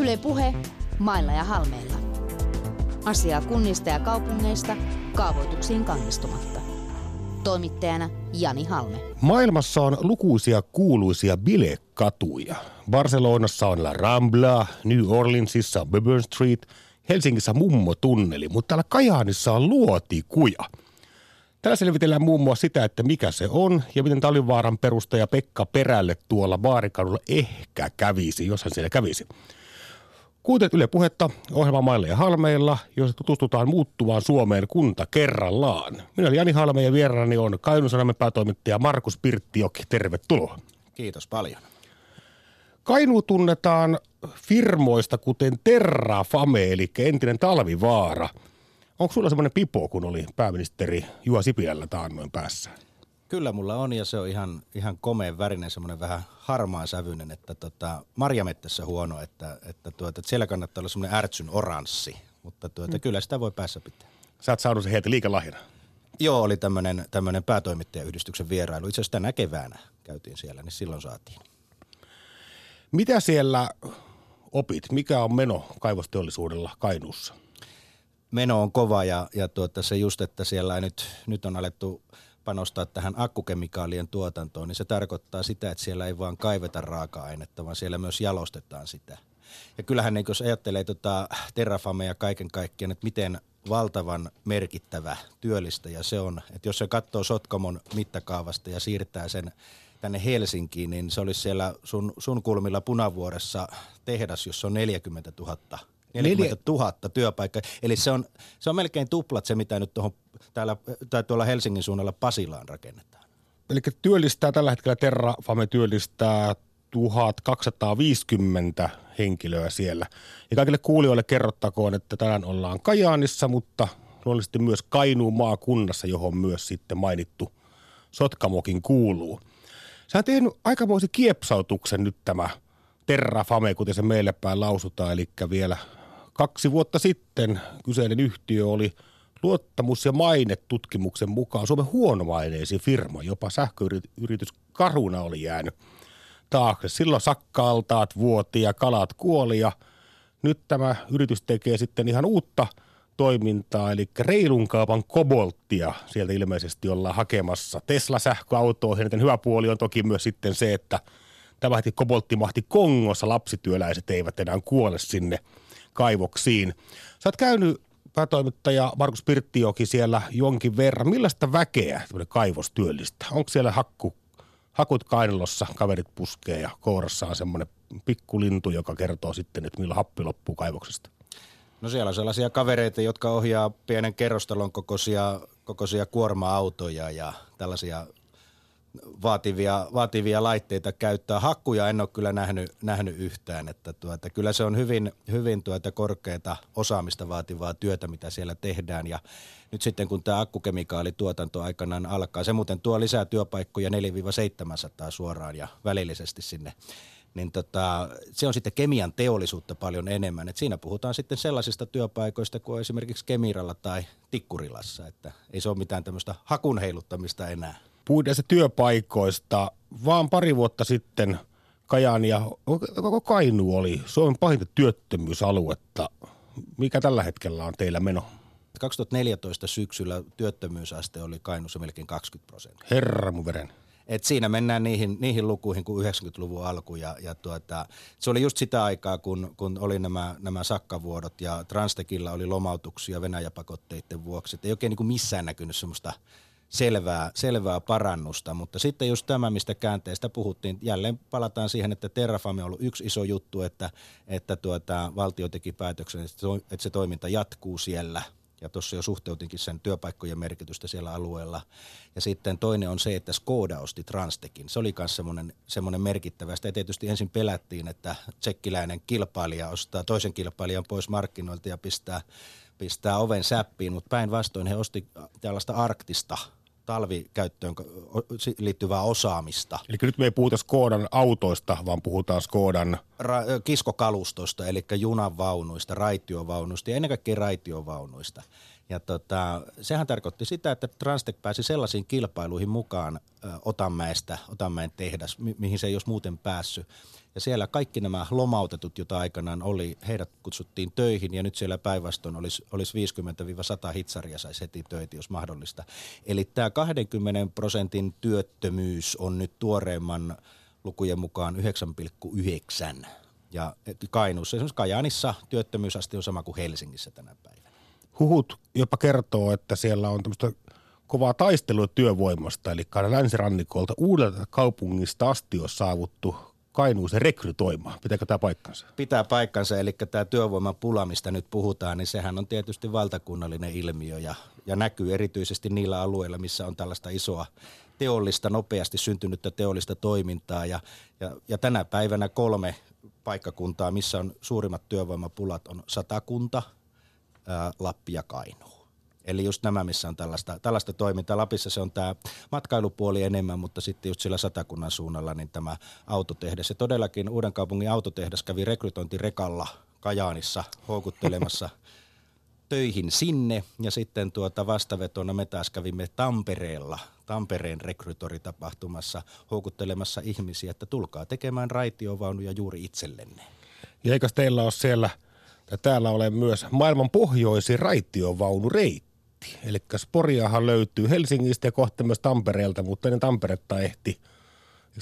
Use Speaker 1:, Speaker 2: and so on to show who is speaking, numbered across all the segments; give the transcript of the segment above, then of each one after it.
Speaker 1: Yle Puhe, mailla ja halmeilla. Asiaa kunnista ja kaupungeista kaavoituksiin kannistumatta. Toimittajana Jani Halme.
Speaker 2: Maailmassa on lukuisia kuuluisia bilekatuja. Barcelonassa on La Rambla, New Orleansissa on Bourbon Street, Helsingissä Mummo-tunneli, mutta täällä Kajaanissa on Luotikuja. Täällä selvitellään muun muassa sitä, että mikä se on ja miten Talivaaran perustaja Pekka Perälle tuolla baarikadulla ehkä kävisi, jos hän siellä kävisi. Kuuntelet Yle Puhetta ohjelma Maille ja Halmeilla, jossa tutustutaan muuttuvaan Suomeen kunta kerrallaan. Minä olen Jani Halme ja vieraani on Kainuun Sanomen päätoimittaja Markus Pirttijoki. Tervetuloa.
Speaker 3: Kiitos paljon.
Speaker 2: Kainuu tunnetaan firmoista kuten Terrafame, eli entinen talvivaara. Onko sulla semmoinen pipo, kun oli pääministeri Juha Sipilällä taannoin päässä?
Speaker 3: Kyllä mulla on ja se on ihan, ihan komeen värinen, semmoinen vähän harmaa sävyinen, että tota, marjamettässä huono, että, että, tuota, että siellä kannattaa olla semmoinen ärtsyn oranssi, mutta tuota, mm. kyllä sitä voi päässä pitää.
Speaker 2: Sä oot saanut se heiltä liikelahjana.
Speaker 3: Joo, oli tämmöinen, tämmöinen päätoimittajayhdistyksen vierailu. Itse asiassa tänä keväänä käytiin siellä, niin silloin saatiin.
Speaker 2: Mitä siellä opit? Mikä on meno kaivosteollisuudella Kainuussa?
Speaker 3: Meno on kova ja, ja tuota, se just, että siellä nyt, nyt on alettu panostaa tähän akkukemikaalien tuotantoon, niin se tarkoittaa sitä, että siellä ei vaan kaiveta raaka-ainetta, vaan siellä myös jalostetaan sitä. Ja kyllähän niin jos ajattelee tota Terrafamea kaiken kaikkiaan, että miten valtavan merkittävä työllistäjä se on. Että jos se katsoo Sotkamon mittakaavasta ja siirtää sen tänne Helsinkiin, niin se olisi siellä sun, sun kulmilla Punavuoressa tehdas, jossa on 40 000 40 000 työpaikkaa. Eli se on, se on melkein tuplat se, mitä nyt tuohon täällä, tai tuolla Helsingin suunnalla Pasilaan rakennetaan.
Speaker 2: Eli työllistää tällä hetkellä Terrafame työllistää 1250 henkilöä siellä. Ja kaikille kuulijoille kerrottakoon, että tänään ollaan Kajaanissa, mutta luonnollisesti myös Kainuun maakunnassa, johon myös sitten mainittu Sotkamokin kuuluu. Sä on tehnyt aikamoisen kiepsautuksen nyt tämä Terrafame, kuten se meille päin lausutaan, eli vielä kaksi vuotta sitten kyseinen yhtiö oli luottamus- ja mainetutkimuksen mukaan Suomen huonomaineisin firma, jopa sähköyritys Karuna oli jäänyt taakse. Silloin sakkaaltaat vuoti ja kalat kuoli ja nyt tämä yritys tekee sitten ihan uutta toimintaa, eli reilun kaupan kobolttia sieltä ilmeisesti ollaan hakemassa. Tesla-sähköautoihin, joten hyvä puoli on toki myös sitten se, että tämä heti kobolttimahti Kongossa lapsityöläiset eivät enää kuole sinne kaivoksiin. Sä oot käynyt päätoimittaja Markus Pirttijoki siellä jonkin verran. Millaista väkeä kaivos työllistä? Onko siellä hakku hakut kainalossa, kaverit puskee ja kourassa on semmoinen pikkulintu, joka kertoo sitten, että milloin happi loppuu kaivoksesta.
Speaker 3: No siellä on sellaisia kavereita, jotka ohjaa pienen kerrostalon kokoisia, kokoisia kuorma-autoja ja tällaisia vaativia, vaativia laitteita käyttää. Hakkuja en ole kyllä nähnyt, nähnyt yhtään, että tuota, kyllä se on hyvin, hyvin tuota korkeata osaamista vaativaa työtä, mitä siellä tehdään ja nyt sitten kun tämä akkukemikaalituotanto aikanaan alkaa, se muuten tuo lisää työpaikkoja 4-700 suoraan ja välillisesti sinne niin tota, se on sitten kemian teollisuutta paljon enemmän. Et siinä puhutaan sitten sellaisista työpaikoista kuin esimerkiksi Kemiralla tai Tikkurilassa, että ei se ole mitään tämmöistä hakun heiluttamista enää
Speaker 2: puhutaan työpaikoista. Vaan pari vuotta sitten Kajaani ja koko Kainu oli Suomen pahinta työttömyysaluetta. Mikä tällä hetkellä on teillä meno?
Speaker 3: 2014 syksyllä työttömyysaste oli Kainussa melkein 20 prosenttia.
Speaker 2: Herra mun veren.
Speaker 3: Et siinä mennään niihin, niihin lukuihin kuin 90-luvun alku ja, ja tuota, se oli just sitä aikaa, kun, kun oli nämä, nämä sakkavuodot ja Transtekilla oli lomautuksia Venäjäpakotteiden vuoksi. Et ei oikein niin kuin missään näkynyt semmoista – selvää, selvää parannusta, mutta sitten just tämä, mistä käänteestä puhuttiin, jälleen palataan siihen, että Terrafame on ollut yksi iso juttu, että, että tuota, valtio teki päätöksen, että se toiminta jatkuu siellä ja tuossa jo suhteutinkin sen työpaikkojen merkitystä siellä alueella. Ja sitten toinen on se, että Skoda osti Transtekin. Se oli myös semmoinen, semmoinen merkittävä. Sitä tietysti ensin pelättiin, että tsekkiläinen kilpailija ostaa toisen kilpailijan pois markkinoilta ja pistää, pistää oven säppiin, mutta päinvastoin he osti tällaista arktista – talvikäyttöön liittyvää osaamista.
Speaker 2: Eli nyt me ei puhuta Skodan autoista, vaan puhutaan Skodan...
Speaker 3: Ra- kiskokalustosta, eli junavaunuista, raitiovaunuista ja ennen kaikkea raitiovaunuista. Ja tota, sehän tarkoitti sitä, että Transtec pääsi sellaisiin kilpailuihin mukaan Otanmäestä, Otanmäen tehdas, mi- mihin se ei olisi muuten päässyt. Ja siellä kaikki nämä lomautetut, joita aikanaan oli, heidät kutsuttiin töihin ja nyt siellä päinvastoin olisi, olisi 50-100 hitsaria saisi heti töitä, jos mahdollista. Eli tämä 20 prosentin työttömyys on nyt tuoreimman lukujen mukaan 9,9. Ja Kainuussa, esimerkiksi Kajaanissa työttömyysaste on sama kuin Helsingissä tänä päivänä.
Speaker 2: Huhut jopa kertoo, että siellä on tämmöistä kovaa taistelua työvoimasta, eli länsirannikolta uudelta kaupungista asti on saavuttu Kainuuseen rekrytoimaan. Pitääkö tämä paikkansa?
Speaker 3: Pitää paikkansa, eli tämä työvoiman pula, mistä nyt puhutaan, niin sehän on tietysti valtakunnallinen ilmiö ja, ja näkyy erityisesti niillä alueilla, missä on tällaista isoa teollista, nopeasti syntynyttä teollista toimintaa. Ja, ja, ja tänä päivänä kolme paikkakuntaa, missä on suurimmat työvoimapulat, on Satakunta, ää, Lappi ja Kainuu. Eli just nämä, missä on tällaista, tällaista toimintaa. Lapissa se on tämä matkailupuoli enemmän, mutta sitten just sillä satakunnan suunnalla niin tämä autotehdas. Ja todellakin Uudenkaupungin autotehdas kävi rekrytointirekalla Kajaanissa houkuttelemassa töihin sinne ja sitten tuota vastavetona me taas kävimme Tampereella, Tampereen rekrytoritapahtumassa houkuttelemassa ihmisiä, että tulkaa tekemään raitiovaunuja juuri itsellenne.
Speaker 2: Ja eikös teillä ole siellä, täällä ole myös maailman pohjoisin raitiovaunureitti? Eli Sporiahan löytyy Helsingistä ja kohta myös Tampereelta, mutta ennen Tamperetta ehti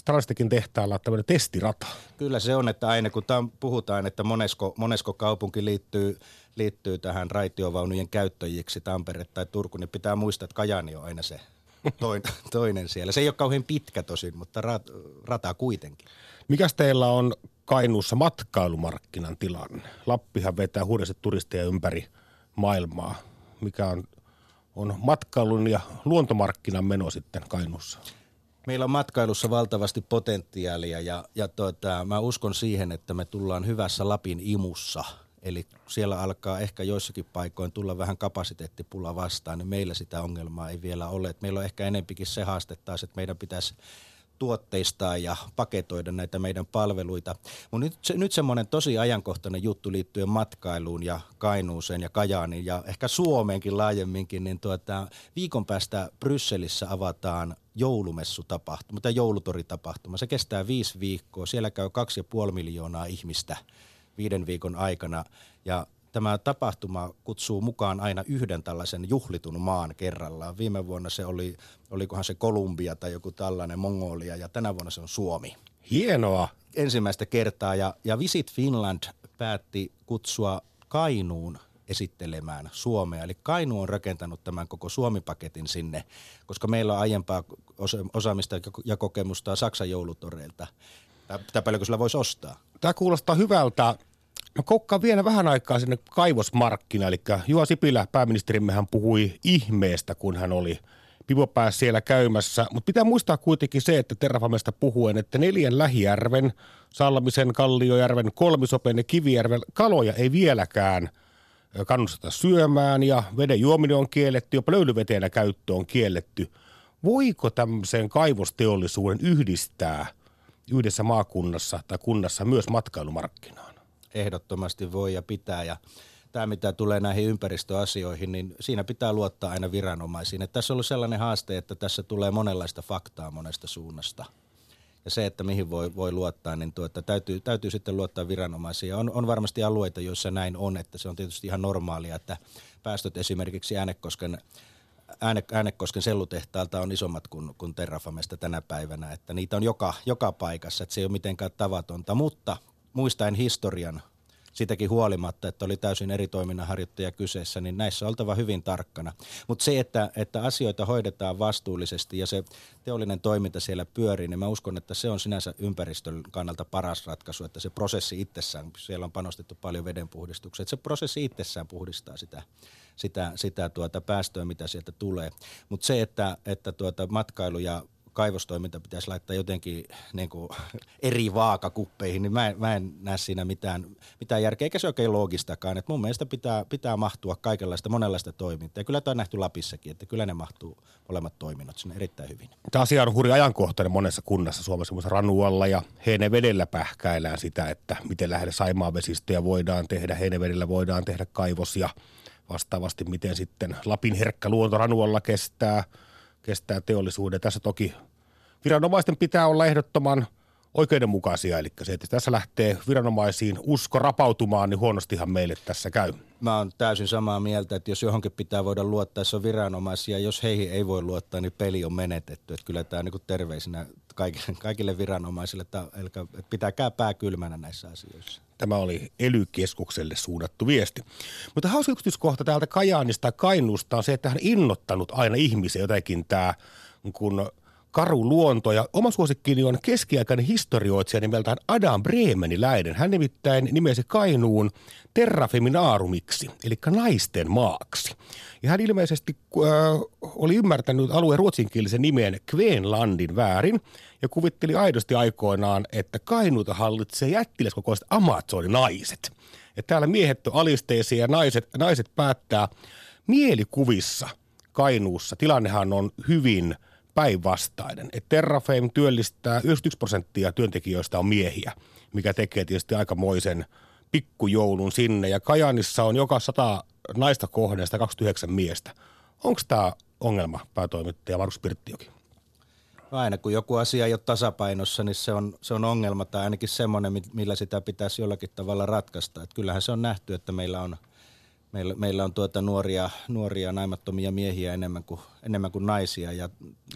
Speaker 2: Transtekin tehtaalla on tämmöinen testirata.
Speaker 3: Kyllä se on, että aina kun tam, puhutaan, että monesko, monesko kaupunki liittyy, liittyy tähän raitiovaunujen käyttäjiksi, Tampere tai Turku, niin pitää muistaa, että Kajani on aina se toinen, toinen siellä. Se ei ole kauhean pitkä tosin, mutta rat, rata kuitenkin.
Speaker 2: Mikäs teillä on Kainuussa matkailumarkkinan tilanne? Lappihan vetää hurjasti turisteja ympäri maailmaa. Mikä on, on matkailun ja luontomarkkinan meno sitten Kainuussa?
Speaker 3: Meillä on matkailussa valtavasti potentiaalia ja, ja tuota, mä uskon siihen, että me tullaan hyvässä Lapin imussa. Eli siellä alkaa ehkä joissakin paikoin tulla vähän kapasiteettipula vastaan, niin meillä sitä ongelmaa ei vielä ole. Et meillä on ehkä enempikin se haaste taas, että meidän pitäisi tuotteistaa ja paketoida näitä meidän palveluita. Mutta nyt, se, nyt semmoinen tosi ajankohtainen juttu liittyen matkailuun ja Kainuuseen ja Kajaaniin ja ehkä Suomeenkin laajemminkin, niin tuota, viikon päästä Brysselissä avataan joulumessutapahtuma tai joulutoritapahtuma. Se kestää viisi viikkoa. Siellä käy kaksi ja puoli miljoonaa ihmistä viiden viikon aikana ja tämä tapahtuma kutsuu mukaan aina yhden tällaisen juhlitun maan kerrallaan. Viime vuonna se oli, olikohan se Kolumbia tai joku tällainen Mongolia ja tänä vuonna se on Suomi.
Speaker 2: Hienoa.
Speaker 3: Ensimmäistä kertaa ja, ja Visit Finland päätti kutsua Kainuun esittelemään Suomea. Eli Kainu on rakentanut tämän koko Suomi-paketin sinne, koska meillä on aiempaa osaamista ja kokemusta Saksan joulutoreilta. Tämä paljonko sillä voisi ostaa?
Speaker 2: Tämä kuulostaa hyvältä. Mä koukkaan vielä vähän aikaa sinne kaivosmarkkina, eli Juha Sipilä, pääministerimmehän puhui ihmeestä, kun hän oli pivopäässä siellä käymässä. Mutta pitää muistaa kuitenkin se, että Terrafamesta puhuen, että neljän lähijärven, Salmisen, Kalliojärven, Kolmisopen ja Kivijärven kaloja ei vieläkään kannusteta syömään ja veden juominen on kielletty, jopa löylyveteenä käyttö on kielletty. Voiko tämmöisen kaivosteollisuuden yhdistää yhdessä maakunnassa tai kunnassa myös matkailumarkkinaan?
Speaker 3: Ehdottomasti voi ja pitää. Ja tämä, mitä tulee näihin ympäristöasioihin, niin siinä pitää luottaa aina viranomaisiin. Että tässä on ollut sellainen haaste, että tässä tulee monenlaista faktaa monesta suunnasta. Ja se, että mihin voi, voi luottaa, niin tuota, täytyy, täytyy sitten luottaa viranomaisiin. On, on varmasti alueita, joissa näin on, että se on tietysti ihan normaalia, että päästöt esimerkiksi Äänekosken Ääne, Äänekosken sellutehtaalta on isommat kuin, kuin Terrafamesta tänä päivänä, että niitä on joka, joka paikassa, että se ei ole mitenkään tavatonta, mutta muistaen historian sitäkin huolimatta, että oli täysin eri toiminnanharjoittaja kyseessä, niin näissä oltava hyvin tarkkana. Mutta se, että, että asioita hoidetaan vastuullisesti ja se teollinen toiminta siellä pyörii, niin mä uskon, että se on sinänsä ympäristön kannalta paras ratkaisu, että se prosessi itsessään, siellä on panostettu paljon vedenpuhdistukseen, että se prosessi itsessään puhdistaa sitä, sitä, sitä tuota päästöä, mitä sieltä tulee. Mutta se, että, että tuota matkailu ja kaivostoiminta pitäisi laittaa jotenkin niin kuin eri vaakakuppeihin, niin mä en, mä en näe siinä mitään, mitään järkeä, eikä se oikein loogistakaan. Et mun mielestä pitää, pitää mahtua kaikenlaista, monenlaista toimintaa. Ja kyllä tämä on nähty Lapissakin, että kyllä ne mahtuu molemmat toiminnot sinne erittäin hyvin.
Speaker 2: Tämä asia on hurja ajankohtainen monessa kunnassa Suomessa, muun Ranualla ja Heinävedellä pähkäillään sitä, että miten lähelle Saimaan vesistöjä voidaan tehdä. Heinävedellä voidaan tehdä kaivos ja vastaavasti miten sitten Lapin herkkä luonto Ranualla kestää – kestää teollisuuden. Tässä toki viranomaisten pitää olla ehdottoman oikeudenmukaisia. Eli se, että tässä lähtee viranomaisiin usko rapautumaan, niin huonostihan meille tässä käy.
Speaker 3: Mä oon täysin samaa mieltä, että jos johonkin pitää voida luottaa, se on viranomaisia. Jos heihin ei voi luottaa, niin peli on menetetty. Että kyllä tämä niin terveisinä kaikille, kaikille viranomaisille, että, että pitäkää pää kylmänä näissä asioissa.
Speaker 2: Tämä oli ely suunnattu viesti. Mutta hauska yksityiskohta täältä Kajaanista ja Kainuusta on se, että hän innottanut aina ihmisiä jotenkin tämä kun karu luonto. Ja oma suosikkini on keskiaikainen historioitsija nimeltään Adam Bremeniläinen. Hän nimittäin nimesi Kainuun terrafeminaarumiksi, eli naisten maaksi. Ja hän ilmeisesti äh, oli ymmärtänyt alueen ruotsinkielisen nimen Kveenlandin väärin ja kuvitteli aidosti aikoinaan, että Kainuuta hallitsee jättiläskokoiset Amazoninaiset. Ja täällä miehet on alisteisia ja naiset, naiset päättää mielikuvissa Kainuussa. Tilannehan on hyvin – päinvastainen. Et Terrafame työllistää 91 prosenttia työntekijöistä on miehiä, mikä tekee tietysti aikamoisen pikkujoulun sinne. Ja Kajanissa on joka sata naista kohden 129 miestä. Onko tämä ongelma, päätoimittaja Markus Pirttiokin?
Speaker 3: Aina kun joku asia ei ole tasapainossa, niin se on, se on ongelma tai ainakin semmoinen, millä sitä pitäisi jollakin tavalla ratkaista. Et kyllähän se on nähty, että meillä on – Meillä, meillä on tuota nuoria, nuoria naimattomia miehiä enemmän kuin, enemmän kuin naisia. Ja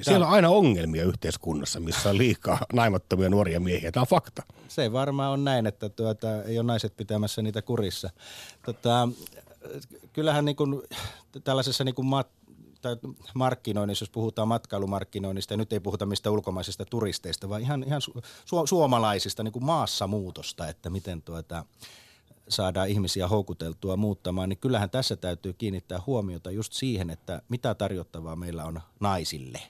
Speaker 2: Siellä on aina ongelmia yhteiskunnassa, missä on liikaa naimattomia nuoria miehiä. Tämä on fakta.
Speaker 3: Se varmaan on näin, että tuota, ei ole naiset pitämässä niitä kurissa. Tota, kyllähän niin kuin, tällaisessa niin kuin mat, tai markkinoinnissa, jos puhutaan matkailumarkkinoinnista, ja nyt ei puhuta mistä ulkomaisista turisteista, vaan ihan, ihan su, su, suomalaisista niin kuin maassamuutosta, että miten tuota, saadaan ihmisiä houkuteltua muuttamaan, niin kyllähän tässä täytyy kiinnittää huomiota just siihen, että mitä tarjottavaa meillä on naisille.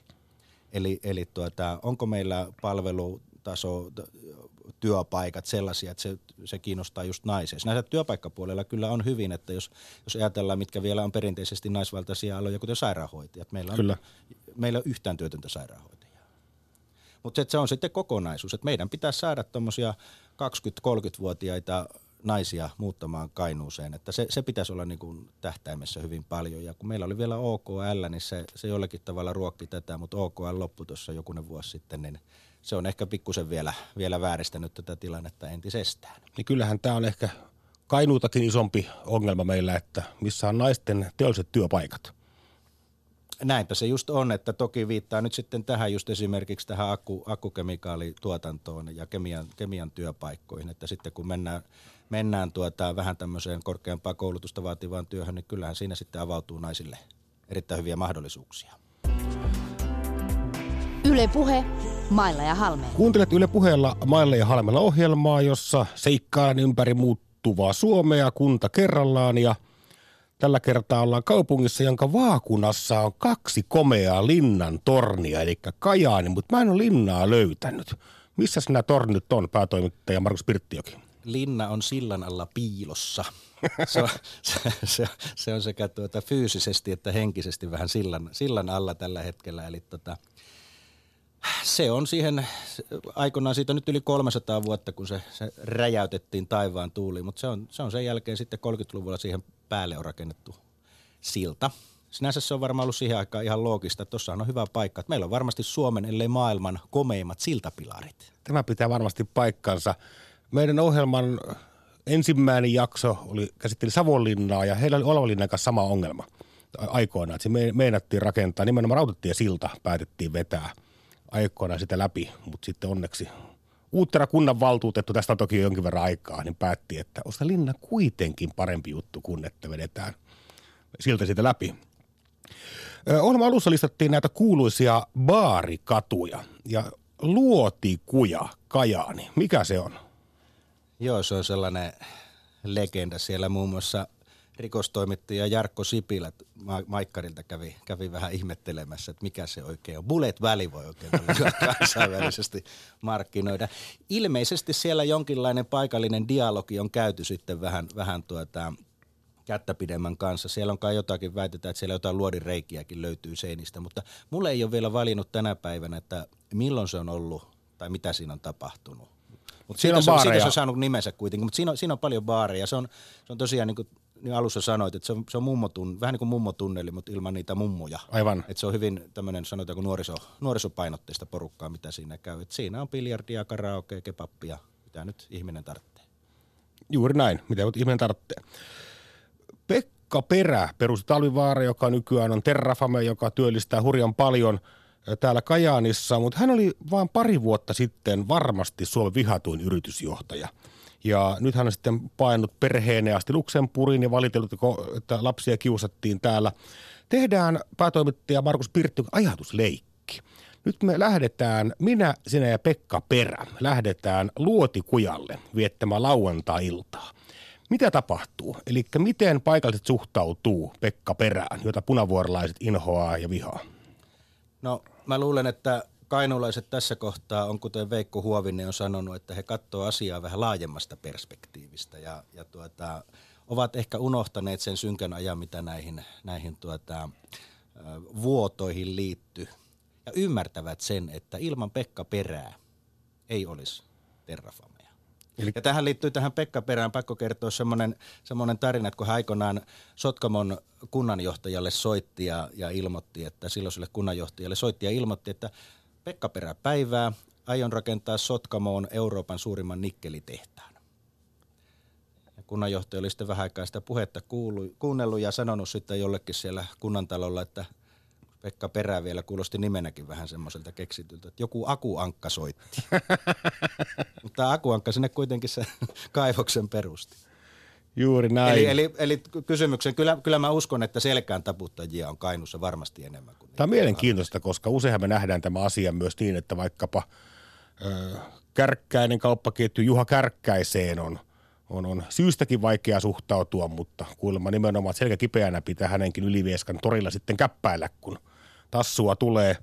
Speaker 3: Eli, eli tuota, onko meillä palvelutaso, työpaikat sellaisia, että se, se kiinnostaa just naisia. Näissä työpaikkapuolella kyllä on hyvin, että jos, jos ajatellaan, mitkä vielä on perinteisesti naisvaltaisia aloja, kuten sairaanhoitajat. Meillä on, kyllä. meillä on yhtään työtöntä sairaanhoitajaa. Mutta se, se on sitten kokonaisuus, että meidän pitää saada tuommoisia 20-30-vuotiaita naisia muuttamaan Kainuuseen. Että se, se pitäisi olla niin kuin tähtäimessä hyvin paljon. Ja kun meillä oli vielä OKL, niin se, se jollakin tavalla ruokki tätä, mutta OKL loppui tuossa jokunen vuosi sitten, niin se on ehkä pikkusen vielä, vielä vääristänyt tätä tilannetta entisestään.
Speaker 2: Niin kyllähän tämä on ehkä Kainuutakin isompi ongelma meillä, että missä on naisten teolliset työpaikat –
Speaker 3: näinpä se just on, että toki viittaa nyt sitten tähän just esimerkiksi tähän akku, akkukemikaalituotantoon ja kemian, kemian työpaikkoihin, että sitten kun mennään, mennään tuota, vähän tämmöiseen korkeampaa koulutusta vaativaan työhön, niin kyllähän siinä sitten avautuu naisille erittäin hyviä mahdollisuuksia.
Speaker 1: Yle Puhe, Mailla ja Halmeella.
Speaker 2: Kuuntelet Yle Puheella Mailla ja Halmeella ohjelmaa, jossa seikkaan ympäri muuttuvaa Suomea kunta kerrallaan ja – Tällä kertaa ollaan kaupungissa, jonka vaakunassa on kaksi komeaa linnan tornia, eli Kajaani, mutta mä en ole linnaa löytänyt. Missä nämä tornit on, päätoimittaja Markus Pirttiokin?
Speaker 3: Linna on sillan alla piilossa. Se on, se, se, on sekä tuota fyysisesti että henkisesti vähän sillan, sillan alla tällä hetkellä. Eli tota, se on siihen aikoinaan siitä nyt yli 300 vuotta, kun se, se räjäytettiin taivaan tuuliin, mutta se on, se on sen jälkeen sitten 30-luvulla siihen päälle on rakennettu silta. Sinänsä se on varmaan ollut siihen aikaan ihan loogista, että on hyvä paikka. Että meillä on varmasti Suomen, ellei maailman komeimmat siltapilarit.
Speaker 2: Tämä pitää varmasti paikkansa. Meidän ohjelman ensimmäinen jakso oli, käsitteli Savonlinnaa ja heillä oli Olavinlinnan kanssa sama ongelma aikoinaan. Se meinattiin rakentaa, nimenomaan silta päätettiin vetää aikoinaan sitä läpi, mutta sitten onneksi Uuttera kunnan valtuutettu, tästä on toki jonkin verran aikaa, niin päätti, että osta linna kuitenkin parempi juttu kuin että vedetään siltä siitä läpi. Ohjelman alussa listattiin näitä kuuluisia baarikatuja ja luotikuja Kajaani. Mikä se on?
Speaker 3: Joo, se on sellainen legenda. Siellä muun muassa rikostoimittaja Jarkko Sipilä Maikkarilta kävi, kävi vähän ihmettelemässä, että mikä se oikein on. Bullet Valley voi oikein kansainvälisesti markkinoida. Ilmeisesti siellä jonkinlainen paikallinen dialogi on käyty sitten vähän, vähän tuota, kättä pidemmän kanssa. Siellä on kai jotakin, väitetään, että siellä jotain luodinreikiäkin löytyy seinistä, mutta mulle ei ole vielä valinnut tänä päivänä, että milloin se on ollut tai mitä siinä on tapahtunut. Mutta siitä, on siitä se on saanut nimensä kuitenkin, mutta siinä on, siinä on paljon baareja. Se on, se on tosiaan niin kuin niin alussa sanoit, että se on, se on mummotun, vähän niin kuin mummotunneli, mutta ilman niitä mummoja.
Speaker 2: Aivan.
Speaker 3: Että se on hyvin tämmöinen, sanotaanko nuoriso, nuorisopainotteista porukkaa, mitä siinä käy. Et siinä on biljardia, karaoke, kebappia, mitä nyt ihminen tarvitsee.
Speaker 2: Juuri näin, mitä ihminen tarvitsee. Pekka Perä perusti Talvivaara, joka nykyään on Terrafame, joka työllistää hurjan paljon täällä Kajaanissa, mutta hän oli vain pari vuotta sitten varmasti Suomen vihatuin yritysjohtaja. Ja nyt hän on sitten painut perheen asti Luxemburgiin ja valitellut, että lapsia kiusattiin täällä. Tehdään päätoimittaja Markus Pirtti ajatusleikki. Nyt me lähdetään, minä, sinä ja Pekka Perä, lähdetään Luotikujalle viettämään lauantai-iltaa. Mitä tapahtuu? Eli miten paikalliset suhtautuu Pekka Perään, jota punavuorilaiset inhoaa ja vihaa?
Speaker 3: No mä luulen, että kainulaiset tässä kohtaa on, kuten Veikko Huovinen on sanonut, että he katsoo asiaa vähän laajemmasta perspektiivistä ja, ja tuota, ovat ehkä unohtaneet sen synkän ajan, mitä näihin, näihin tuota, vuotoihin liittyy ja ymmärtävät sen, että ilman Pekka Perää ei olisi Terrafamea. Eli... Ja tähän liittyy tähän Pekka Perään pakko kertoa semmoinen, semmoinen tarina, että kun hän aikoinaan Sotkamon kunnanjohtajalle soitti ja, ja ilmoitti, että silloiselle kunnanjohtajalle soitti ja ilmoitti, että Pekka Perä päivää, aion rakentaa Sotkamoon Euroopan suurimman nikkelitehtaan. Ja kunnanjohtaja oli sitten vähän aikaa sitä puhetta kuulu, kuunnellut ja sanonut sitten jollekin siellä kunnantalolla, että – Pekka Perä vielä kuulosti nimenäkin vähän semmoiselta keksityltä, että joku akuankka soitti. Mutta akuankka sinne kuitenkin se kaivoksen perusti.
Speaker 2: Juuri näin.
Speaker 3: Eli, eli, eli kysymyksen, kyllä, kyllä mä uskon, että selkään taputtajia on Kainussa varmasti enemmän kuin
Speaker 2: Tämä on mielenkiintoista, koska useinhan me nähdään tämä asia myös niin, että vaikkapa ö, kärkkäinen kauppaketju Juha Kärkkäiseen on, on, on syystäkin vaikea suhtautua, mutta kuulemma nimenomaan selkä kipeänä pitää hänenkin Ylivieskan torilla sitten käppäillä, kun – tassua tulee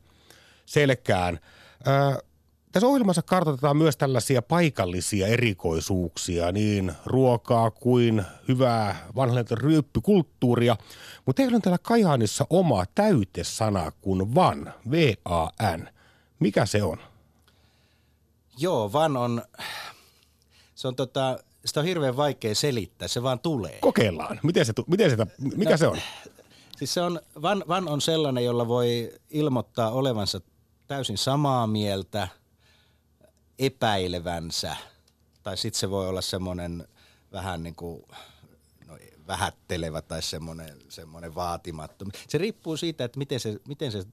Speaker 2: selkään. Ää, tässä ohjelmassa kartoitetaan myös tällaisia paikallisia erikoisuuksia, niin ruokaa kuin hyvää vanhalta ryyppykulttuuria. Mutta teillä on täällä Kajaanissa oma täytesana kuin van, V-A-N. Mikä se on?
Speaker 3: Joo, van on, se on tota, sitä on hirveän vaikea selittää, se vaan tulee.
Speaker 2: Kokeillaan. Miten se, miten se, mikä no, se on?
Speaker 3: Siis se on, van, van on sellainen, jolla voi ilmoittaa olevansa täysin samaa mieltä, epäilevänsä, tai sitten se voi olla semmoinen vähän niin kuin no, vähättelevä tai semmoinen, semmoinen vaatimattomuus. Se riippuu siitä, että miten se, miten se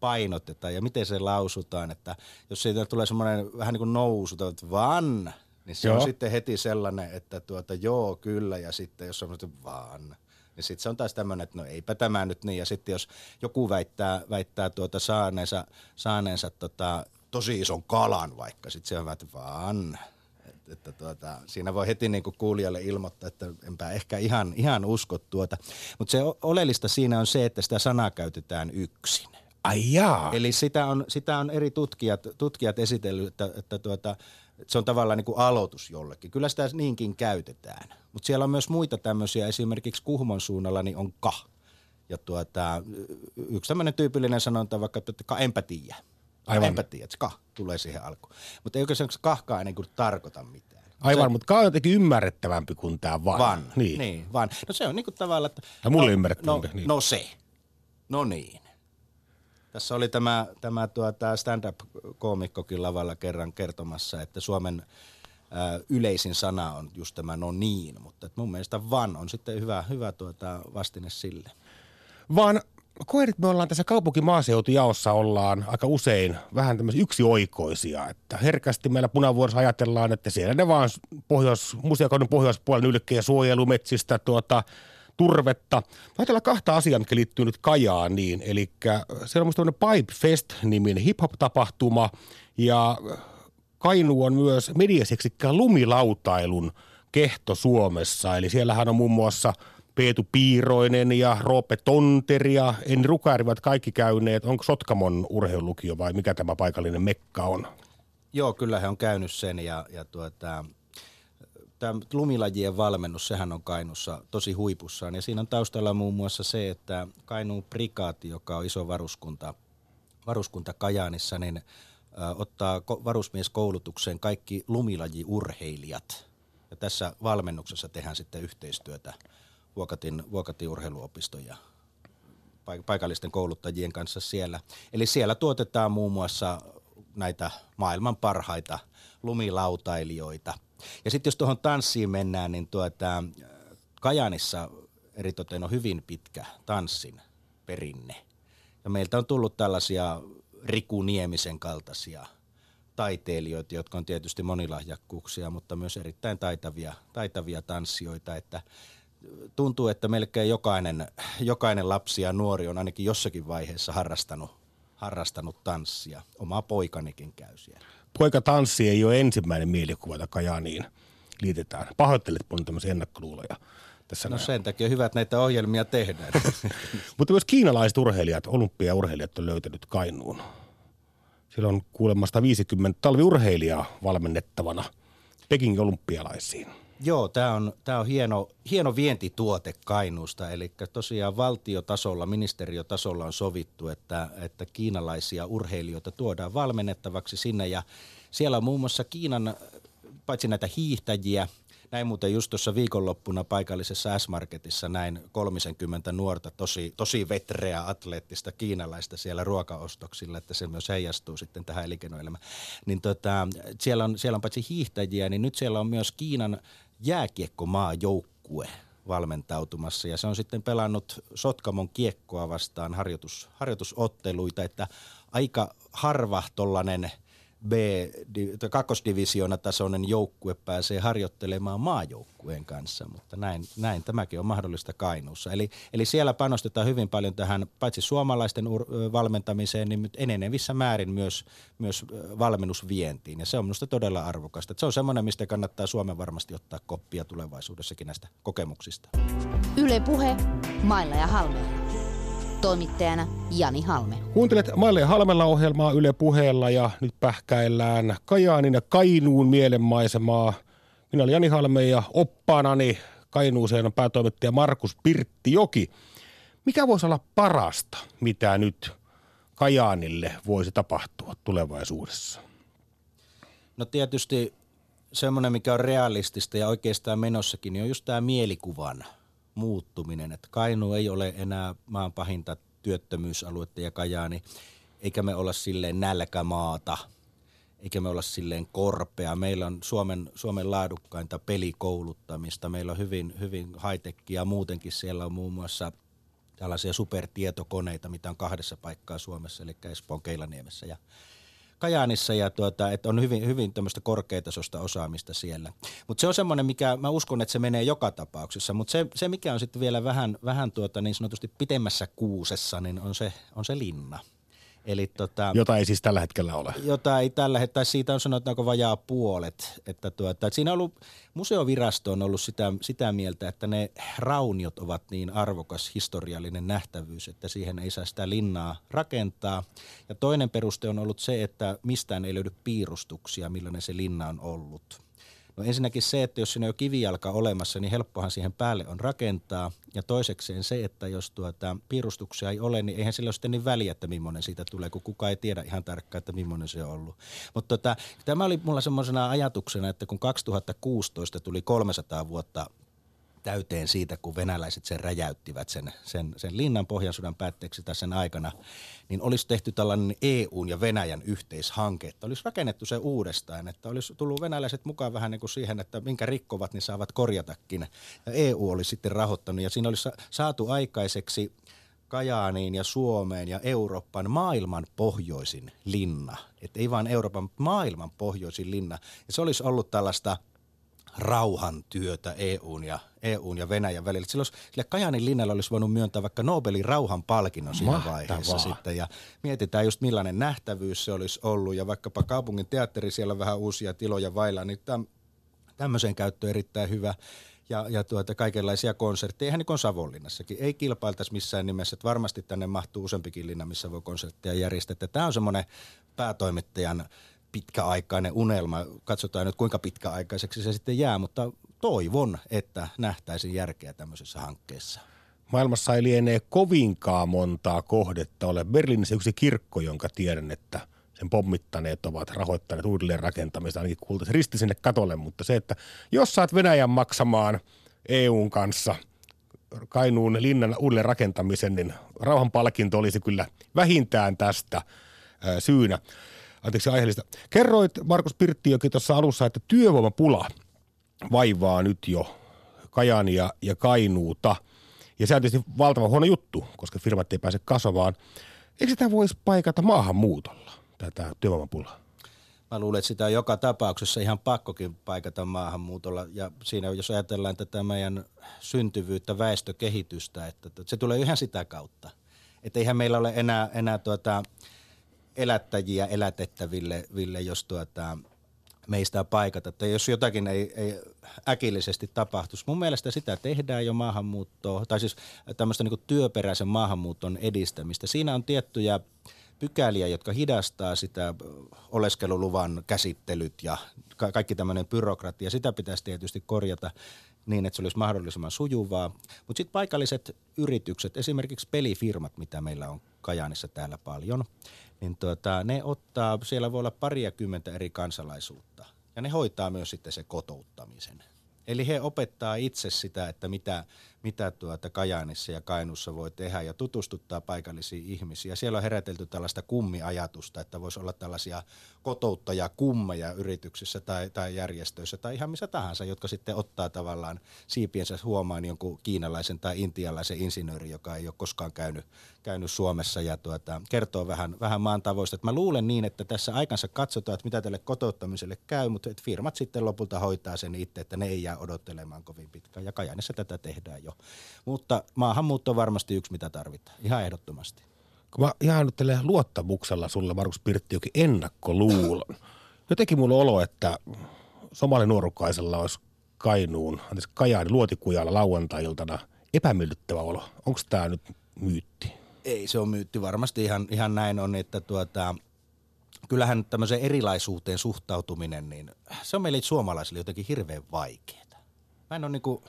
Speaker 3: painotetaan ja miten se lausutaan, että jos siitä tulee semmoinen vähän niin kuin nousu, että van, niin se joo. on sitten heti sellainen, että tuota joo, kyllä, ja sitten jos on vaan, niin sitten se on taas tämmöinen, että no eipä tämä nyt niin. Ja sitten jos joku väittää, väittää tuota saaneensa, saaneensa tota, tosi ison kalan vaikka, sitten se on vähän, vaan että, että tuota, siinä voi heti niin kuin kuulijalle ilmoittaa, että enpä ehkä ihan, ihan usko tuota. Mutta se oleellista siinä on se, että sitä sanaa käytetään yksin.
Speaker 2: Ai jaa.
Speaker 3: Eli sitä on, sitä on eri tutkijat, tutkijat esitellyt, että, että tuota, se on tavallaan niin kuin aloitus jollekin. Kyllä sitä niinkin käytetään. Mutta siellä on myös muita tämmöisiä, esimerkiksi Kuhmon suunnalla niin on ka. Ja tuota, yksi tämmöinen tyypillinen sanonta vaikka, että ka enpä tiedä. Aivan. Enpä tiedä, että ka tulee siihen alkuun. Mutta eikö se kahkaa ei niin kuin tarkoita mitään.
Speaker 2: Aivan, se, mutta ka on jotenkin ymmärrettävämpi kuin tämä van.
Speaker 3: Van, niin. niin van. No se on niin kuin tavallaan, että...
Speaker 2: Ja mulle no, ymmärrettävämpi.
Speaker 3: No, niin. no se. No niin. Tässä oli tämä, tämä tuota stand-up-koomikkokin lavalla kerran kertomassa, että Suomen ä, yleisin sana on just tämä no niin, mutta mun mielestä van on sitten hyvä, hyvä tuota vastine sille.
Speaker 2: Vaan koen, että me ollaan tässä kaupunkimaaseutujaossa ollaan aika usein vähän tämmöisiä yksioikoisia, että herkästi meillä punavuorossa ajatellaan, että siellä ne vaan pohjois, museokauden pohjoispuolen ylkeä suojelumetsistä tuota, turvetta. Ajatellaan kahta asiaa, mikä liittyy nyt Kajaaniin. Eli se on musta Pipe Fest-niminen hip-hop-tapahtuma ja Kainu on myös mediaseksikkään lumilautailun kehto Suomessa. Eli siellähän on muun muassa Peetu Piiroinen ja Roope Tonteri ja Enni Rukaari ovat kaikki käyneet. Onko Sotkamon urheilulukio vai mikä tämä paikallinen mekka on?
Speaker 3: Joo, kyllä he on käynyt sen ja, ja tuota, tämä lumilajien valmennus, sehän on Kainussa tosi huipussaan. Ja siinä on taustalla muun muassa se, että Kainuun prikaati, joka on iso varuskunta, varuskunta Kajaanissa, niin ottaa varusmieskoulutukseen kaikki lumilajiurheilijat. Ja tässä valmennuksessa tehdään sitten yhteistyötä Vuokatin, Vuokatin urheiluopiston ja paikallisten kouluttajien kanssa siellä. Eli siellä tuotetaan muun muassa näitä maailman parhaita lumilautailijoita. Ja sitten jos tuohon tanssiin mennään, niin tuota, Kajanissa eritoten on hyvin pitkä tanssin perinne. Ja meiltä on tullut tällaisia Riku Niemisen kaltaisia taiteilijoita, jotka on tietysti monilahjakkuuksia, mutta myös erittäin taitavia, taitavia tanssijoita, että tuntuu, että melkein jokainen, jokainen lapsi ja nuori on ainakin jossakin vaiheessa harrastanut, harrastanut tanssia. Oma poikanikin käy siellä.
Speaker 2: Poika tanssi ei ole ensimmäinen mielikuva, jota Kajaaniin liitetään. Pahoittelet mun tämmöisiä ennakkoluuloja.
Speaker 3: Tässä no näin. sen takia hyvä, että näitä ohjelmia tehdään.
Speaker 2: Mutta myös kiinalaiset urheilijat, olympiaurheilijat on löytänyt Kainuun. Siellä on kuulemma 150 talviurheilijaa valmennettavana Pekingin olympialaisiin.
Speaker 3: Joo, tämä on, tää on hieno, hieno vientituote Kainuusta. Eli tosiaan valtiotasolla, ministeriötasolla on sovittu, että, että kiinalaisia urheilijoita tuodaan valmennettavaksi sinne. Ja siellä on muun muassa Kiinan, paitsi näitä hiihtäjiä – näin muuten just tuossa viikonloppuna paikallisessa S-Marketissa näin 30 nuorta tosi, tosi vetreä atleettista kiinalaista siellä ruokaostoksilla, että se myös heijastuu sitten tähän elinkeinoelämään. Niin tota, siellä, on, siellä on paitsi hiihtäjiä, niin nyt siellä on myös Kiinan jääkiekkomaajoukkue valmentautumassa. Ja se on sitten pelannut Sotkamon kiekkoa vastaan harjoitus, harjoitusotteluita, että aika harva tollainen – B, kakkosdivisioona tasoinen joukkue pääsee harjoittelemaan maajoukkueen kanssa, mutta näin, näin tämäkin on mahdollista Kainuussa. Eli, eli siellä panostetaan hyvin paljon tähän paitsi suomalaisten ur, valmentamiseen, niin enenevissä määrin myös, myös valmennusvientiin. Ja se on minusta todella arvokasta. Se on semmoinen, mistä kannattaa Suomen varmasti ottaa koppia tulevaisuudessakin näistä kokemuksista.
Speaker 1: Yle Puhe, Mailla ja Halmeella. Toimittajana Jani Halme.
Speaker 2: Kuuntelet Maille ja Halmella ohjelmaa Yle puheella ja nyt pähkäillään Kajaanin ja Kainuun mielenmaisemaa. Minä olen Jani Halme ja oppaanani Kainuuseen on päätoimittaja Markus Pirttijoki. Mikä voisi olla parasta, mitä nyt Kajaanille voisi tapahtua tulevaisuudessa?
Speaker 3: No tietysti semmoinen, mikä on realistista ja oikeastaan menossakin, niin on just tämä mielikuvan – muuttuminen. Että Kainu ei ole enää maan pahinta työttömyysaluetta ja Kajaani, eikä me olla silleen nälkämaata, eikä me olla silleen korpea. Meillä on Suomen, Suomen laadukkainta pelikouluttamista. Meillä on hyvin, hyvin high muutenkin. Siellä on muun muassa tällaisia supertietokoneita, mitä on kahdessa paikkaa Suomessa, eli Espoon Keilaniemessä ja Kajaanissa ja tuota, että on hyvin, hyvin tämmöistä korkeatasosta osaamista siellä. Mutta se on semmoinen, mikä mä uskon, että se menee joka tapauksessa, mutta se, se, mikä on sitten vielä vähän, vähän tuota, niin sanotusti pitemmässä kuusessa, niin on se, on se linna –
Speaker 2: Eli tota, jota ei siis tällä hetkellä ole.
Speaker 3: Jota ei tällä hetkellä, siitä on sanotaanko vajaa puolet. Että tuota, että siinä on ollut, museovirasto on ollut sitä, sitä mieltä, että ne rauniot ovat niin arvokas historiallinen nähtävyys, että siihen ei saa sitä linnaa rakentaa. Ja toinen peruste on ollut se, että mistään ei löydy piirustuksia, millainen se linna on ollut. No ensinnäkin se, että jos siinä on jo kivijalka olemassa, niin helppohan siihen päälle on rakentaa. Ja toisekseen se, että jos tuota, piirustuksia ei ole, niin eihän sillä ole sitten niin väliä, että millainen siitä tulee, kun kukaan ei tiedä ihan tarkkaan, että millainen se on ollut. Mutta tota, tämä oli mulla semmoisena ajatuksena, että kun 2016 tuli 300 vuotta täyteen siitä, kun venäläiset sen räjäyttivät sen, sen, sen linnan pohjansodan päätteeksi tai sen aikana, niin olisi tehty tällainen EUn ja Venäjän yhteishanke, että olisi rakennettu se uudestaan, että olisi tullut venäläiset mukaan vähän niin kuin siihen, että minkä rikkovat, niin saavat korjatakin. Ja EU olisi sitten rahoittanut ja siinä olisi saatu aikaiseksi Kajaaniin ja Suomeen ja Euroopan maailman pohjoisin linna. Että ei vain Euroopan maailman pohjoisin linna. Ja se olisi ollut tällaista – rauhantyötä EUn ja, EUn ja Venäjän välillä. Silloin sille Kajanin linnalle olisi voinut myöntää vaikka Nobelin rauhanpalkinnon siinä Mahtavaa. vaiheessa sitten. Ja mietitään just millainen nähtävyys se olisi ollut ja vaikkapa kaupungin teatteri siellä vähän uusia tiloja vailla, niin täm, tämmöiseen käyttöön erittäin hyvä ja, ja tuota, kaikenlaisia konsertteja, ihan niin kuin Savonlinnassakin. Ei kilpailtaisi missään nimessä, että varmasti tänne mahtuu useampikin linna, missä voi konsertteja järjestää. Tämä on semmoinen päätoimittajan pitkäaikainen unelma. Katsotaan nyt kuinka pitkäaikaiseksi se sitten jää, mutta toivon, että nähtäisiin järkeä tämmöisessä hankkeessa.
Speaker 2: Maailmassa ei lienee kovinkaan montaa kohdetta ole. Berliinissä yksi kirkko, jonka tiedän, että sen pommittaneet ovat rahoittaneet uudelleen rakentamista, ainakin kuultaisiin risti sinne katolle, mutta se, että jos saat Venäjän maksamaan EUn kanssa Kainuun linnan uudelleen rakentamisen, niin rauhanpalkinto olisi kyllä vähintään tästä syynä. Anteeksi aiheellista. Kerroit Markus Pirttijoki tuossa alussa, että työvoimapula vaivaa nyt jo Kajaania ja Kainuuta. Ja se on tietysti valtava huono juttu, koska firmat ei pääse kasvamaan. Eikö sitä voisi paikata maahanmuutolla, tätä työvoimapulaa?
Speaker 3: Mä luulen, että sitä on joka tapauksessa ihan pakkokin paikata maahanmuutolla. Ja siinä, jos ajatellaan tätä meidän syntyvyyttä, väestökehitystä, että se tulee ihan sitä kautta. Että eihän meillä ole enää, enää tuota, elättäjiä elätettäville, Ville, jos tuota, meistä paikata. Että jos jotakin ei, ei äkillisesti tapahtuisi. Mun mielestä sitä tehdään jo maahanmuuttoa, tai siis tämmöistä niin työperäisen maahanmuuton edistämistä. Siinä on tiettyjä pykäliä, jotka hidastaa sitä oleskeluluvan käsittelyt ja kaikki tämmöinen byrokratia. Sitä pitäisi tietysti korjata niin, että se olisi mahdollisimman sujuvaa. Mutta sitten paikalliset yritykset, esimerkiksi pelifirmat, mitä meillä on Kajaanissa täällä paljon, niin tuota, ne ottaa, siellä voi olla pariakymmentä eri kansalaisuutta. Ja ne hoitaa myös sitten se kotouttamisen. Eli he opettaa itse sitä, että mitä, mitä tuota Kajaanissa ja Kainussa voi tehdä ja tutustuttaa paikallisiin ihmisiä. Siellä on herätelty tällaista kummiajatusta, että voisi olla tällaisia kotouttajia-kummeja yrityksissä tai, tai järjestöissä tai ihan missä tahansa, jotka sitten ottaa tavallaan siipiensä huomaan jonkun kiinalaisen tai intialaisen insinöörin, joka ei ole koskaan käynyt, käynyt Suomessa ja tuota, kertoo vähän, vähän maan tavoista. Että mä luulen niin, että tässä aikansa katsotaan, että mitä tälle kotouttamiselle käy, mutta firmat sitten lopulta hoitaa sen itse, että ne ei jää odottelemaan kovin pitkään. Ja Kajanissa tätä tehdään jo. Mutta maahanmuutto on varmasti yksi, mitä tarvitaan. Ihan ehdottomasti.
Speaker 2: Kun mä ihan nyt luottamuksella sulle, Markus Pirtti, jokin ennakkoluulon. Jotenkin mulla olo, että somali nuorukaisella olisi Kainuun, anteeksi, Kajaani luotikujalla lauantai-iltana epämiellyttävä olo. Onko tämä nyt myytti?
Speaker 3: Ei se on myytti. Varmasti ihan, ihan näin on, että tuota, kyllähän tämmöiseen erilaisuuteen suhtautuminen, niin se on meille suomalaisille jotenkin hirveän vaikeaa. Mä en ole niin kuin,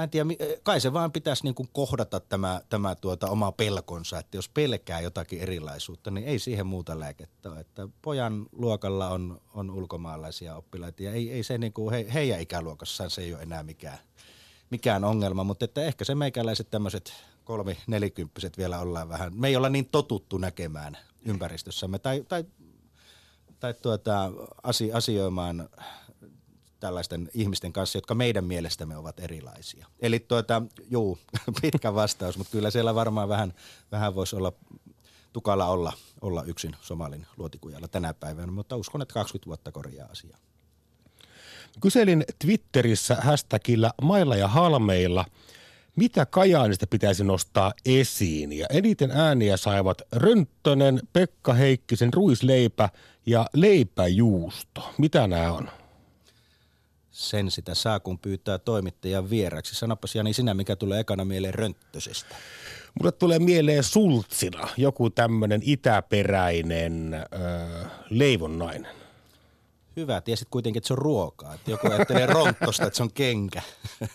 Speaker 3: mä en tiedä, kai se vaan pitäisi niin kuin kohdata tämä, tämä tuota oma pelkonsa, että jos pelkää jotakin erilaisuutta, niin ei siihen muuta lääkettä ole. Että pojan luokalla on, on ulkomaalaisia oppilaita ja ei, ei se niin kuin he, heidän ikäluokassaan se ei ole enää mikään, mikään ongelma, mutta että ehkä se meikäläiset tämmöiset kolmi nelikymppiset vielä ollaan vähän, me ei olla niin totuttu näkemään ympäristössämme tai, tai, tai tuota, asioimaan tällaisten ihmisten kanssa, jotka meidän mielestämme ovat erilaisia. Eli tuota, juu, pitkä vastaus, mutta kyllä siellä varmaan vähän, vähän voisi olla tukala olla, olla yksin Somalin luotikujalla tänä päivänä, mutta uskon, että 20 vuotta korjaa asiaa.
Speaker 2: Kyselin Twitterissä hashtagillä mailla ja halmeilla, mitä Kajaanista pitäisi nostaa esiin. Ja eniten ääniä saivat Rönttönen, Pekka Heikkisen, Ruisleipä ja Leipäjuusto. Mitä nämä on?
Speaker 3: Sen sitä saa, kun pyytää toimittajan vieraksi. Sanopas Jani sinä, mikä tulee ekana mieleen Rönttösestä.
Speaker 2: Mulle tulee mieleen sultsina joku tämmöinen itäperäinen öö, leivonnainen.
Speaker 3: Hyvä, tiesit kuitenkin, että se on ruokaa. Että joku ajattelee ronttosta, että se on kenkä.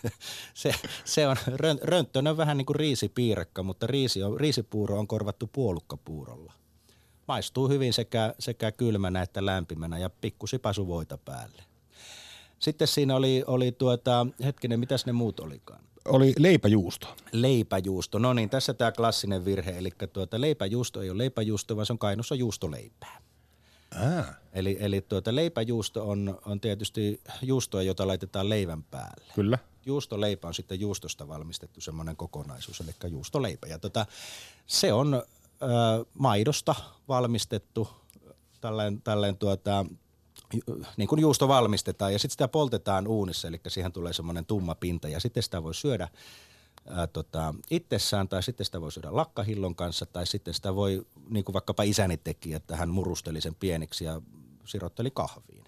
Speaker 3: se, se on, rönttön on vähän niin kuin riisipiirakka, mutta riisi on, riisipuuro on korvattu puolukkapuurolla. Maistuu hyvin sekä, sekä kylmänä että lämpimänä ja pikkusipasu voita päälle. Sitten siinä oli, oli tuota, hetkinen, mitäs ne muut olikaan?
Speaker 2: Oli leipäjuusto.
Speaker 3: Leipäjuusto, no niin, tässä tämä klassinen virhe. Eli tuota, leipäjuusto ei ole leipäjuusto, vaan se on kainussa juustoleipää.
Speaker 2: Ah.
Speaker 3: Eli, eli tuota, leipäjuusto on, on tietysti juustoa, jota laitetaan leivän päälle.
Speaker 2: Kyllä.
Speaker 3: Juustoleipä on sitten juustosta valmistettu semmoinen kokonaisuus, eli juustoleipä. Ja tota, se on ö, maidosta valmistettu tällainen, tällainen tuota, niin kuin juusto valmistetaan ja sitten sitä poltetaan uunissa, eli siihen tulee semmoinen tumma pinta ja sitten sitä voi syödä ää, tota, itsessään tai sitten sitä voi syödä lakkahillon kanssa tai sitten sitä voi, niin kuin vaikkapa isäni teki, että hän murusteli sen pieniksi ja sirotteli kahviin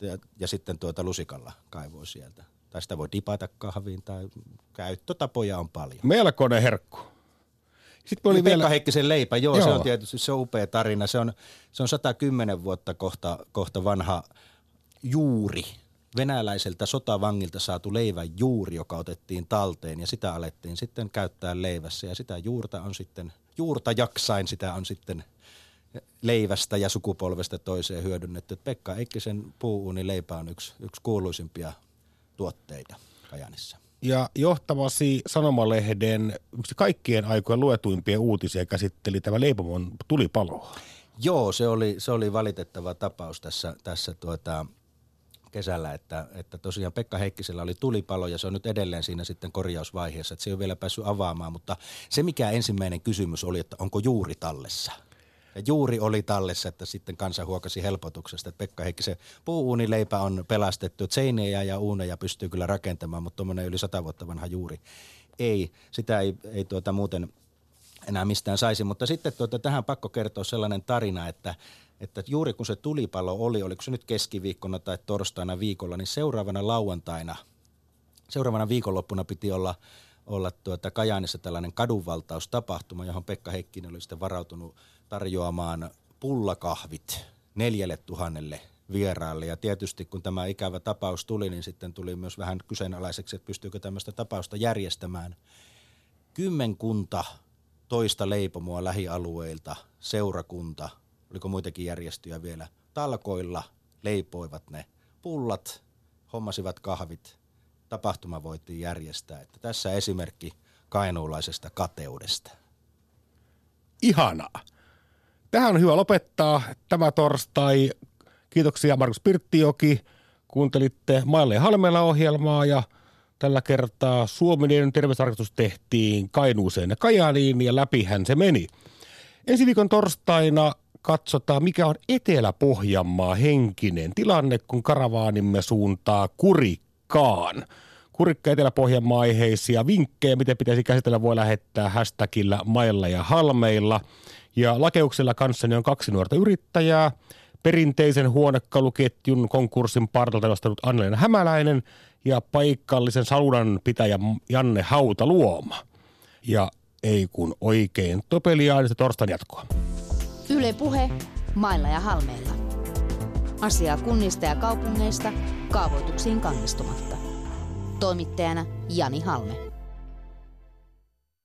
Speaker 3: ja, ja sitten tuota lusikalla kaivoi sieltä. Tai sitä voi dipata kahviin tai käyttötapoja on paljon.
Speaker 2: Melkoinen herkku.
Speaker 3: Sitten oli niin vielä... Heikkisen leipä, joo, joo, se on tietysti se on upea tarina. Se on, se on 110 vuotta kohta, kohta vanha juuri, venäläiseltä sotavangilta saatu leivän juuri, joka otettiin talteen ja sitä alettiin sitten käyttää leivässä. Ja sitä juurta on sitten, juurta jaksain sitä on sitten leivästä ja sukupolvesta toiseen hyödynnetty. Pekka Eikkisen puuuni leipä on yksi, yksi kuuluisimpia tuotteita Kajanissa.
Speaker 2: Ja johtavasi sanomalehden yksi kaikkien aikojen luetuimpia uutisia käsitteli tämä leipomon tulipaloa.
Speaker 3: Joo, se oli, se oli valitettava tapaus tässä, tässä tuota, kesällä, että, että tosiaan Pekka Heikkisellä oli tulipalo ja se on nyt edelleen siinä sitten korjausvaiheessa, että se ei ole vielä päässyt avaamaan, mutta se mikä ensimmäinen kysymys oli, että onko juuri tallessa? Ja juuri oli tallessa, että sitten kansa huokasi helpotuksesta, että Pekka Heikkisen puuunileipä on pelastettu, seinejä ja uuneja pystyy kyllä rakentamaan, mutta tuommoinen yli sata vuotta vanha juuri ei, sitä ei, ei tuota muuten enää mistään saisi. Mutta sitten tuota, tähän pakko kertoa sellainen tarina, että, että juuri kun se tulipalo oli, oliko se nyt keskiviikkona tai torstaina viikolla, niin seuraavana lauantaina, seuraavana viikonloppuna piti olla, olla tuota Kajaanissa tällainen kadunvaltaustapahtuma, johon Pekka Heikkinen oli sitten varautunut tarjoamaan pullakahvit neljälle tuhannelle vieraalle. Ja tietysti kun tämä ikävä tapaus tuli, niin sitten tuli myös vähän kyseenalaiseksi, että pystyykö tämmöistä tapausta järjestämään. Kymmenkunta toista leipomoa lähialueilta, seurakunta, oliko muitakin järjestöjä vielä, talkoilla leipoivat ne pullat, hommasivat kahvit, tapahtuma voitiin järjestää. Että tässä esimerkki kainuulaisesta kateudesta.
Speaker 2: Ihanaa. Tähän on hyvä lopettaa tämä torstai. Kiitoksia Markus Pirttijoki. Kuuntelitte Maille Halmella ohjelmaa ja – Tällä kertaa Suominen terveystarkastus tehtiin Kainuuseen ja Kajaaniin ja läpihän se meni. Ensi viikon torstaina katsotaan, mikä on Etelä-Pohjanmaa henkinen tilanne, kun karavaanimme suuntaa Kurikkaan. Kurikka Etelä-Pohjanmaa aiheisia vinkkejä, miten pitäisi käsitellä, voi lähettää hashtagillä mailla ja halmeilla. Ja lakeuksella kanssani on kaksi nuorta yrittäjää. Perinteisen huonekaluketjun konkurssin partalta nostanut Annelena Hämäläinen – ja paikallisen saunan pitäjä Janne Hautaluoma. Ja ei kun oikein topeliaanista torstain jatkoa.
Speaker 1: Yle Puhe, mailla ja halmeilla. Asiaa kunnista ja kaupungeista kaavoituksiin kannistumatta. Toimittajana Jani Halme.